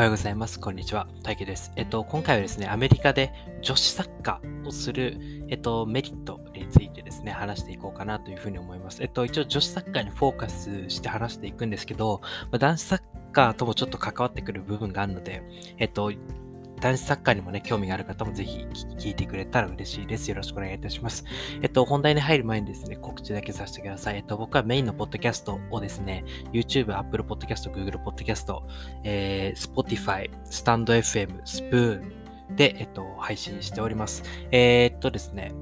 おはようございます。こんにちは。大輝です。えっと、今回はですね、アメリカで女子サッカーをする、えっと、メリットについてですね、話していこうかなというふうに思います。えっと、一応女子サッカーにフォーカスして話していくんですけど、まあ、男子サッカーともちょっと関わってくる部分があるので、えっと、男子サッカーにもね、興味がある方もぜひ聞いてくれたら嬉しいです。よろしくお願いいたします。えっと、本題に入る前にですね、告知だけさせてください。えっと、僕はメインのポッドキャストをですね、YouTube、Apple Podcast、Google Podcast、えー、Spotify、StandFM、Spoon で、えっと、配信しております。えー、っとですね、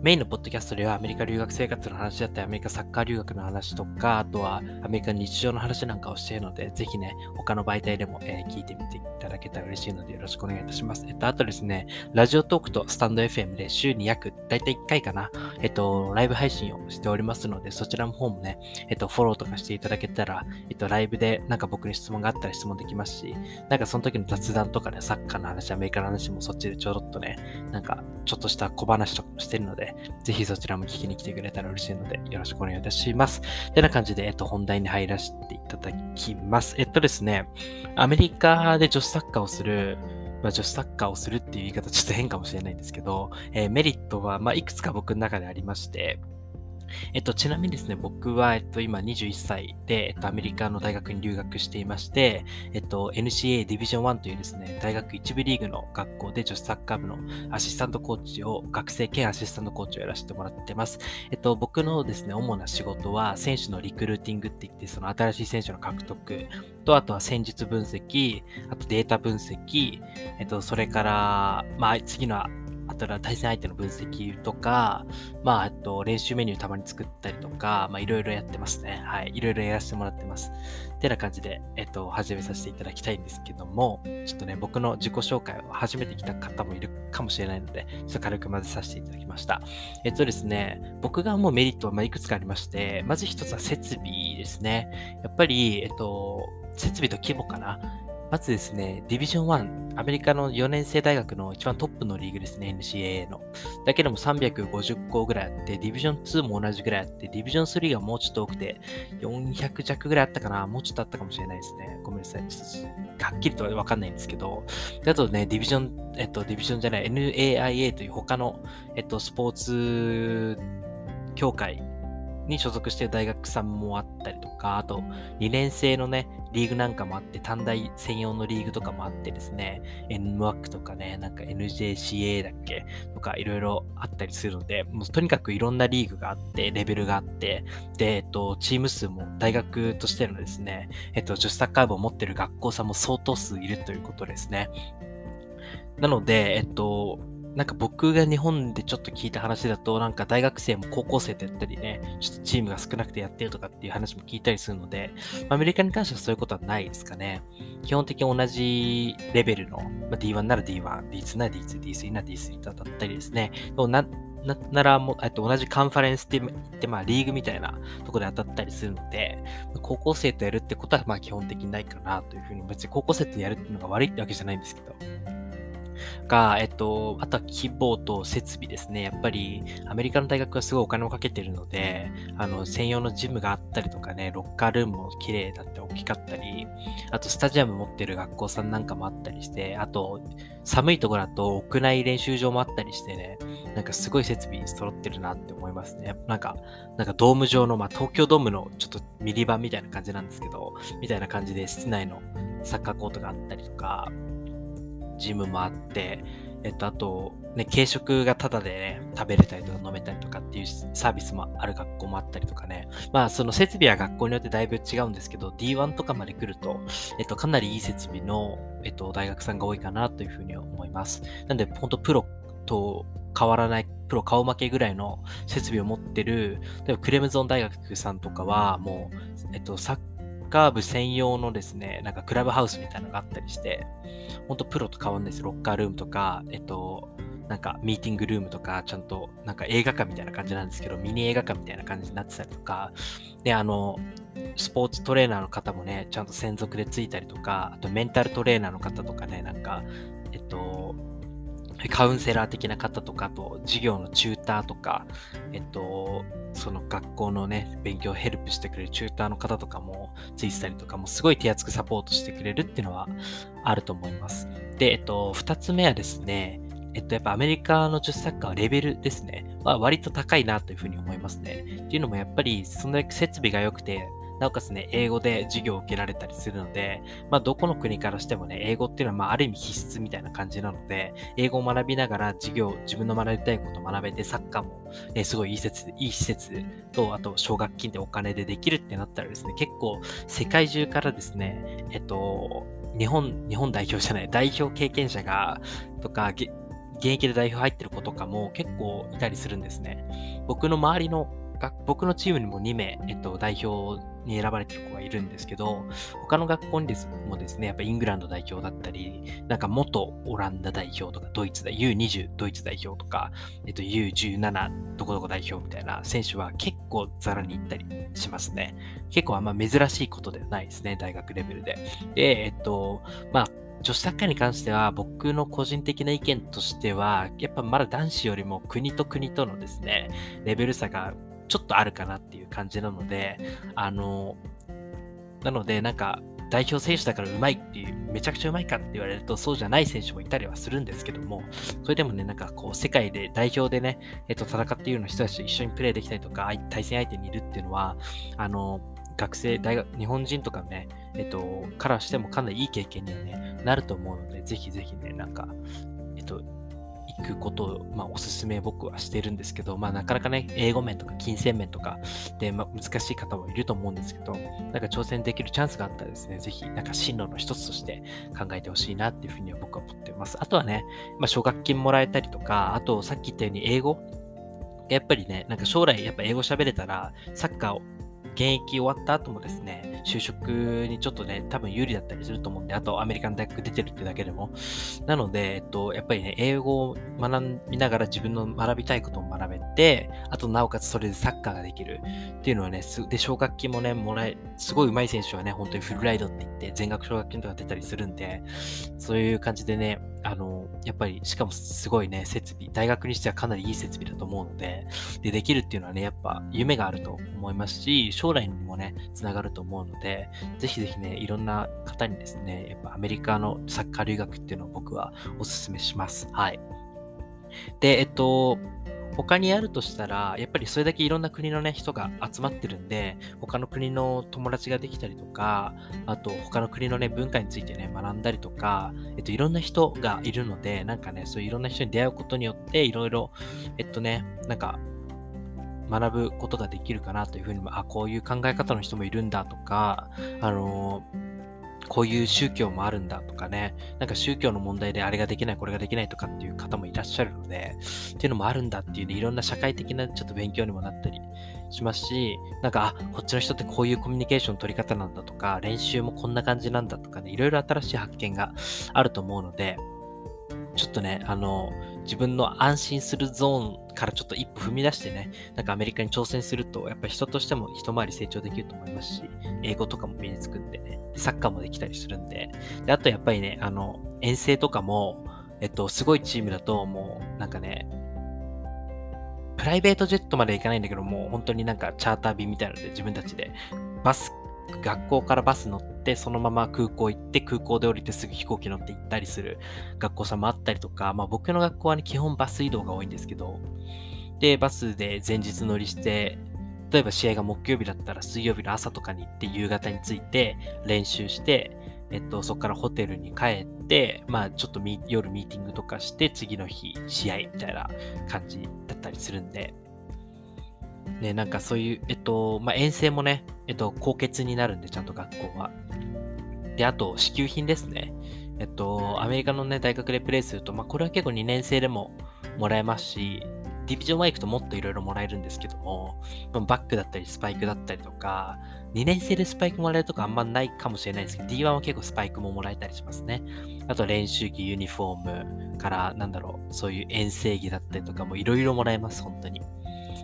メインのポッドキャストではアメリカ留学生活の話だったり、アメリカサッカー留学の話とか、あとはアメリカ日常の話なんかをしているので、ぜひね、他の媒体でも、えー、聞いてみていただけたら嬉しいのでよろしくお願いいたします。えっと、あとですね、ラジオトークとスタンド FM で週に約、だいたい1回かな、えっと、ライブ配信をしておりますので、そちらの方もね、えっと、フォローとかしていただけたら、えっと、ライブでなんか僕に質問があったら質問できますし、なんかその時の雑談とかで、サッカーの話、アメリカの話もそっちでちょろっとね、なんかちょっとした小話とかもしてるので、ぜひそちらも聞きに来てくれたら嬉しいので、よろしくお願いいたします。てな感じで、えっと、本題に入らせていただきます。えっとですね、アメリカで女子サッカーをする、まあ、女子サッカーをするっていう言い方ちょっと変かもしれないんですけど、えー、メリットは、まあ、いくつか僕の中でありまして、えっと、ちなみにですね、僕は、えっと、今21歳で、えっと、アメリカの大学に留学していまして、えっと、NCA ディビジョン1というですね、大学1部リーグの学校で女子サッカー部のアシスタントコーチを、学生兼アシスタントコーチをやらせてもらってます。えっと、僕のですね、主な仕事は、選手のリクルーティングって言って、その新しい選手の獲得と、あとは戦術分析、あとデータ分析、えっと、それから、まあ、次のあとは対戦相手の分析とか、まあ、あと練習メニューたまに作ったりとか、まあ、いろいろやってますね。はい。いろいろやらせてもらってます。ってな感じで、えっと、始めさせていただきたいんですけども、ちょっとね、僕の自己紹介を初めて来た方もいるかもしれないので、ちょっと軽く混ぜさせていただきました。えっとですね、僕がもうメリットはまいくつかありまして、まず一つは設備ですね。やっぱり、えっと、設備と規模かな。まずですね、ディビジョン1、アメリカの4年生大学の一番トップのリーグですね、NCAA の。だけでも350校ぐらいあって、ディビジョン2も同じぐらいあって、ディビジョン3がもうちょっと多くて、400弱ぐらいあったかなもうちょっとあったかもしれないですね。ごめんなさい。ちょっとはっきりとはわかんないんですけど。であとね、ディビジョン、えっと、ディビジョンじゃない、NAIA という他の、えっと、スポーツ協会に所属している大学さんもあったりとか、あと2年生のね、リーグなんかもあって、短大専用のリーグとかもあってですね、NWAC とかね、なんか NJCA だっけとかいろいろあったりするので、もうとにかくいろんなリーグがあって、レベルがあって、で、えっと、チーム数も大学としてのですね、えっと、女子サッカー部を持ってる学校さんも相当数いるということですね。なので、えっと、なんか僕が日本でちょっと聞いた話だと、なんか大学生も高校生とやったりね、ちょっとチームが少なくてやってるとかっていう話も聞いたりするので、アメリカに関してはそういうことはないですかね。基本的に同じレベルの、まあ、D1 なら D1、D2 なら D2、D3 なら D3 だったりですね。なならも、えっと、同じカンファレンスって言って、まあ、リーグみたいなところで当たったりするので、高校生とやるってことは、まあ、基本的にないかなというふうに、別に高校生とやるっていうのが悪いってわけじゃないんですけど、が、えっと、あとは規模と設備ですね。やっぱりアメリカの大学はすごいお金をかけてるので、あの、専用のジムがあったりとかね、ロッカールームも綺麗だって大きかったり、あとスタジアム持ってる学校さんなんかもあったりして、あと、寒いところだと屋内練習場もあったりしてね、なんかすごい設備揃ってるなって思いますね。なんか、なんかドーム上の、まあ、東京ドームのちょっとミリ版みたいな感じなんですけど、みたいな感じで室内のサッカーコートがあったりとか、ジムもあって、えっと、あと、ね、軽食がタダでね、食べれたりとか飲めたりとかっていうサービスもある学校もあったりとかね。まあ、その設備は学校によってだいぶ違うんですけど、D1 とかまで来ると、えっと、かなりいい設備の、えっと、大学さんが多いかなというふうに思います。なんで、ほんとプロと変わらない、プロ顔負けぐらいの設備を持ってる、例えばクレムゾン大学さんとかは、もう、えっと、サッッカー部専用のですね、なんかクラブハウスみたいなのがあったりして、ほんとプロと変わんないです。ロッカールームとか、えっと、なんかミーティングルームとか、ちゃんとなんか映画館みたいな感じなんですけど、ミニ映画館みたいな感じになってたりとか、で、あの、スポーツトレーナーの方もね、ちゃんと専属でついたりとか、あとメンタルトレーナーの方とかね、なんか、えっと、カウンセラー的な方とか、と授業のチューターとか、えっと、その学校のね、勉強をヘルプしてくれるチューターの方とかもついてたりとかも、すごい手厚くサポートしてくれるっていうのはあると思います。で、えっと、二つ目はですね、えっと、やっぱアメリカの女子サッカーはレベルですね。は割と高いなというふうに思いますね。っていうのもやっぱり、そんだけ設備が良くて、なおかつね、英語で授業を受けられたりするので、まあ、どこの国からしてもね、英語っていうのは、まあ、ある意味必須みたいな感じなので、英語を学びながら授業、自分の学びたいことを学べて、サッカーも、ね、すごいいい施設、いい施設と、あと、奨学金でお金でできるってなったらですね、結構、世界中からですね、えっと、日本、日本代表じゃない、代表経験者が、とか、現役で代表入ってる子とかも結構いたりするんですね。僕の周りの僕のチームにも2名、えっと、代表に選ばれてる子がいるんですけど、他の学校にですもですね、やっぱイングランド代表だったり、なんか元オランダ代表とか、ドイツだ、U20 ドイツ代表とか、えっと、U17 どこどこ代表みたいな選手は結構ザラに行ったりしますね。結構あんま珍しいことではないですね、大学レベルで。で、えっと、まあ、女子サッカーに関しては僕の個人的な意見としては、やっぱまだ男子よりも国と国とのですね、レベル差がちょっとあるかなっていう感じなので、あの、なので、なんか、代表選手だからうまいっていう、めちゃくちゃうまいかって言われると、そうじゃない選手もいたりはするんですけども、それでもね、なんかこう、世界で代表でね、えっと、戦っているような人たちと一緒にプレーできたりとか、対戦相手にいるっていうのは、あの、学生、大学、日本人とかね、えっと、からしてもかなりいい経験にはね、なると思うので、ぜひぜひね、なんか、えっと、行くことを、まあ、おすすめ僕はしてるんですけど、まあ、なかなかね、英語面とか金銭面とかで、まあ、難しい方もいると思うんですけど、なんか挑戦できるチャンスがあったらですね、ぜひ、なんか進路の一つとして考えてほしいなっていうふうには僕は思ってます。あとはね、まあ、奨学金もらえたりとか、あと、さっき言ったように英語やっぱりね、なんか将来やっぱ英語喋れたら、サッカーを現役終わった後もですね、就職にちょっとね、多分有利だったりすると思うんで、あとアメリカの大学出てるってだけでも。なので、えっと、やっぱりね、英語を学びながら自分の学びたいことも学べて、あとなおかつそれでサッカーができるっていうのはね、で、奨学金もね、もらえ、すごい上手い選手はね、本当にフルライドって言って、全額奨学金とか出たりするんで、そういう感じでね、あの、やっぱり、しかもすごいね、設備、大学にしてはかなりいい設備だと思うので、で、できるっていうのはね、やっぱ夢があると思いますし、将来にもね、つながると思うので、ぜひぜひね、いろんな方にですね、やっぱアメリカのサッカー留学っていうのを僕はお勧めします。はい。で、えっと、他にあるとしたら、やっぱりそれだけいろんな国のね、人が集まってるんで、他の国の友達ができたりとか、あと他の国のね、文化についてね、学んだりとか、えっと、いろんな人がいるので、なんかね、そういういろんな人に出会うことによって、いろいろ、えっとね、なんか、学ぶことができるかなというふうにも、あ、こういう考え方の人もいるんだとか、あのーこういう宗教もあるんだとかね、なんか宗教の問題であれができない、これができないとかっていう方もいらっしゃるので、っていうのもあるんだっていうね、いろんな社会的なちょっと勉強にもなったりしますし、なんか、あ、こっちの人ってこういうコミュニケーションの取り方なんだとか、練習もこんな感じなんだとかね、いろいろ新しい発見があると思うので、ちょっとね、あの、自分の安心するゾーンからちょっと一歩踏み出してね、なんかアメリカに挑戦すると、やっぱり人としても一回り成長できると思いますし、英語とかも身につくんでね、サッカーもできたりするんで、であとやっぱりね、あの、遠征とかも、えっと、すごいチームだと、もう、なんかね、プライベートジェットまで行かないんだけど、もう本当になんかチャーター便みたいなので自分たちでバス学校からバス乗って、そのまま空港行って、空港で降りてすぐ飛行機乗って行ったりする学校さんもあったりとか、まあ僕の学校はね、基本バス移動が多いんですけど、で、バスで前日乗りして、例えば試合が木曜日だったら水曜日の朝とかに行って夕方に着いて練習して、えっと、そこからホテルに帰って、まあちょっと夜ミーティングとかして次の日試合みたいな感じだったりするんで、ね、なんかそういう、えっと、まあ、遠征もね、えっと、高血になるんで、ちゃんと学校は。で、あと、支給品ですね。えっと、アメリカのね、大学でプレイすると、まあ、これは結構2年生でももらえますし、ディビジョンワイクともっといろいろもらえるんですけども、バックだったりスパイクだったりとか、2年生でスパイクもらえるとかあんまないかもしれないですけど、D1 は結構スパイクももらえたりしますね。あと練習着、ユニフォームから、なんだろう、そういう遠征着だったりとかもいろいろもらえます、本当に。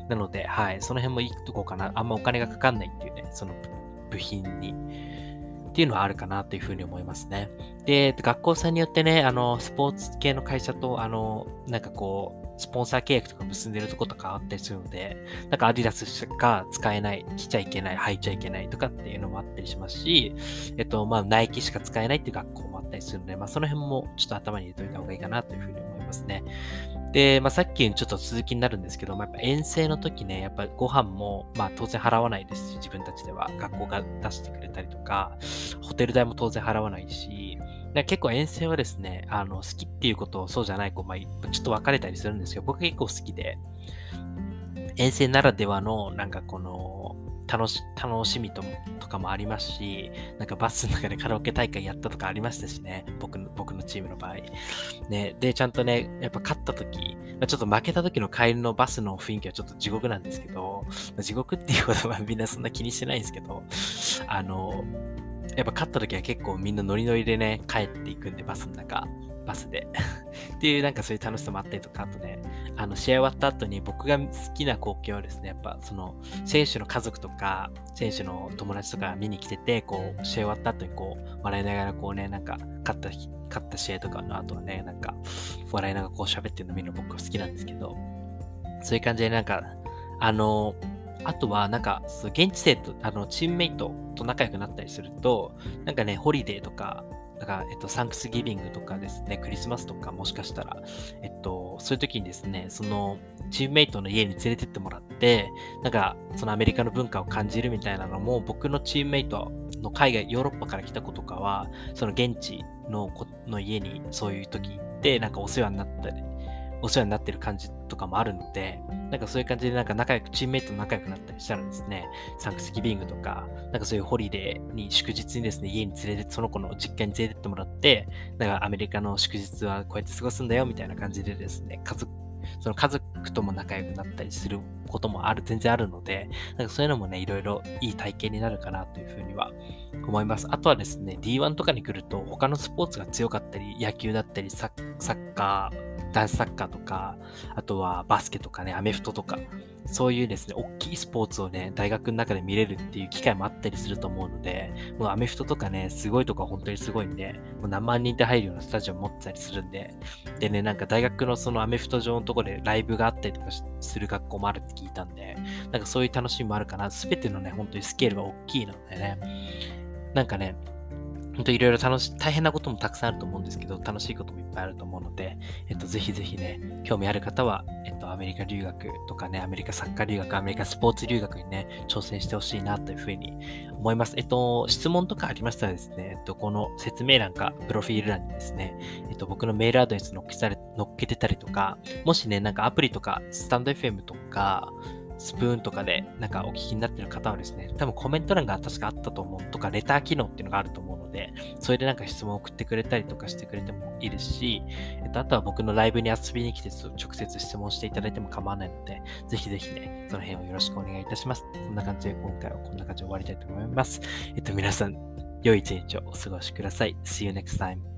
なので、はい、その辺もいいとこかな。あんまお金がかかんないっていうね、その部品に。っていうのはあるかなというふうに思いますね。で、学校さんによってね、あの、スポーツ系の会社と、あの、なんかこう、スポンサー契約とか結んでるとことかあったりするので、なんかアディダスしか使えない、着ちゃいけない、履いちゃいけないとかっていうのもあったりしますし、えっと、まあ、ナイキしか使えないっていう学校もあったりするので、まあ、その辺もちょっと頭に入れておいた方がいいかなというふうに思いますね。で、まあ、さっきちょっと続きになるんですけど、まあ、やっぱ遠征の時ね、やっぱご飯も、まあ、当然払わないですし、自分たちでは。学校が出してくれたりとか、ホテル代も当然払わないし、結構遠征はですね、あの、好きっていうことをそうじゃない子、まあ、ちょっと分かれたりするんですけど、僕結構好きで、遠征ならではの、なんかこの、楽し、楽しみととかもありますし、なんかバスの中でカラオケ大会やったとかありましたしね、僕の、僕のチームの場合。ね、で、ちゃんとね、やっぱ勝った時、ちょっと負けた時の帰りのバスの雰囲気はちょっと地獄なんですけど、地獄っていうことはみんなそんな気にしてないんですけど、あの、やっぱ勝った時は結構みんなノリノリでね、帰っていくんで、バスの中。バスで。っていうなんかそういう楽しさもあったりとか、あとね、あの試合終わった後に僕が好きな光景はですね、やっぱその選手の家族とか、選手の友達とか見に来てて、こう試合終わった後にこう笑いながらこうね、なんか勝った勝った試合とかの後はね、なんか笑いながらこう喋ってるの見るの僕は好きなんですけど、そういう感じでなんか、あの、あとは、なんか、現地生と、あの、チームメイトと仲良くなったりすると、なんかね、ホリデーとか、だか、えっと、サンクスギビングとかですね、クリスマスとかもしかしたら、えっと、そういう時にですね、その、チームメイトの家に連れてってもらって、なんか、そのアメリカの文化を感じるみたいなのも、僕のチームメイトの海外、ヨーロッパから来た子とかは、その現地の子の家にそういう時行って、なんかお世話になったり、お世話になってる感じとかもあるので、なんかそういう感じでなんか仲良く、チームメイトと仲良くなったりしたらですね、サンクスギビングとか、なんかそういうホリデーに祝日にですね、家に連れて、その子の実家に連れてってもらって、なんかアメリカの祝日はこうやって過ごすんだよみたいな感じでですね、家族、その家族とも仲良くなったりすることもある、全然あるので、なんかそういうのもね、いろいろいい体験になるかなというふうには思います。あとはですね、D1 とかに来ると他のスポーツが強かったり、野球だったり、サッカー、男子サッカーとか、あとはバスケとかね、アメフトとか、そういうですね、大きいスポーツをね、大学の中で見れるっていう機会もあったりすると思うので、もうアメフトとかね、すごいとか本当にすごいんで、もう何万人で入るようなスタジオ持ってたりするんで、でね、なんか大学のそのアメフト場のとこでライブがあったりとかする学校もあるって聞いたんで、なんかそういう楽しみもあるかな。すべてのね、本当にスケールが大きいのでね、なんかね、本当いろいろ楽しい、大変なこともたくさんあると思うんですけど、楽しいこともいっぱいあると思うので、えっと、ぜひぜひね、興味ある方は、えっと、アメリカ留学とかね、アメリカサッカー留学、アメリカスポーツ留学にね、挑戦してほしいなというふうに思います。えっと、質問とかありましたらですね、えっと、この説明欄か、プロフィール欄にですね、えっと、僕のメールアドレス載っけされ、載っけてたりとか、もしね、なんかアプリとか、スタンド FM とか、スプーンとかでなんかお聞きになってる方はですね、多分コメント欄が確かあったと思うとか、レター機能っていうのがあると思うので、それでなんか質問を送ってくれたりとかしてくれてもいいですし、えっと、あとは僕のライブに遊びに来て直接質問していただいても構わないので、ぜひぜひね、その辺をよろしくお願いいたします。こんな感じで今回はこんな感じで終わりたいと思います。えっと、皆さん、良い一日をお過ごしください。See you next time.